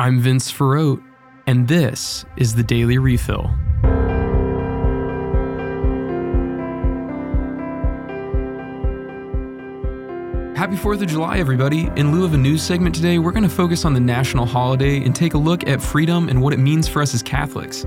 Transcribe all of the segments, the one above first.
I'm Vince Ferrote, and this is the Daily Refill. Happy 4th of July, everybody. In lieu of a news segment today, we're going to focus on the national holiday and take a look at freedom and what it means for us as Catholics.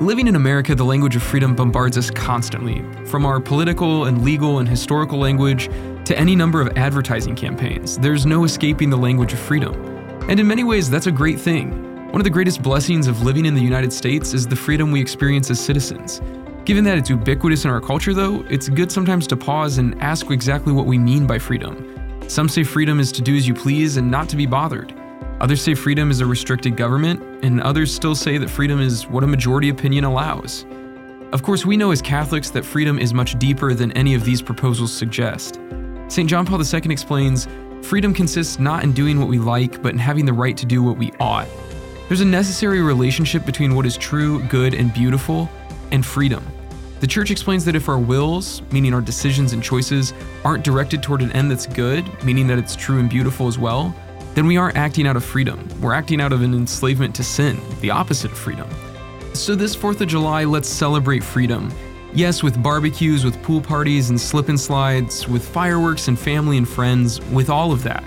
Living in America, the language of freedom bombards us constantly, from our political and legal and historical language to any number of advertising campaigns. There's no escaping the language of freedom. And in many ways, that's a great thing. One of the greatest blessings of living in the United States is the freedom we experience as citizens. Given that it's ubiquitous in our culture, though, it's good sometimes to pause and ask exactly what we mean by freedom. Some say freedom is to do as you please and not to be bothered. Others say freedom is a restricted government, and others still say that freedom is what a majority opinion allows. Of course, we know as Catholics that freedom is much deeper than any of these proposals suggest. St. John Paul II explains freedom consists not in doing what we like, but in having the right to do what we ought. There's a necessary relationship between what is true, good, and beautiful, and freedom. The Church explains that if our wills, meaning our decisions and choices, aren't directed toward an end that's good, meaning that it's true and beautiful as well, then we aren't acting out of freedom. We're acting out of an enslavement to sin, the opposite of freedom. So, this 4th of July, let's celebrate freedom. Yes, with barbecues, with pool parties and slip and slides, with fireworks and family and friends, with all of that.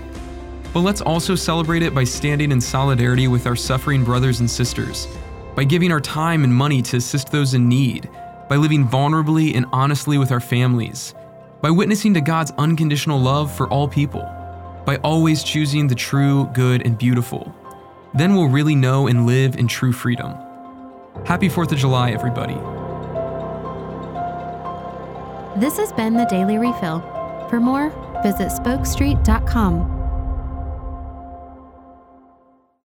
But let's also celebrate it by standing in solidarity with our suffering brothers and sisters, by giving our time and money to assist those in need, by living vulnerably and honestly with our families, by witnessing to God's unconditional love for all people by always choosing the true, good, and beautiful. Then we'll really know and live in true freedom. Happy 4th of July, everybody. This has been the Daily Refill. For more, visit spokestreet.com.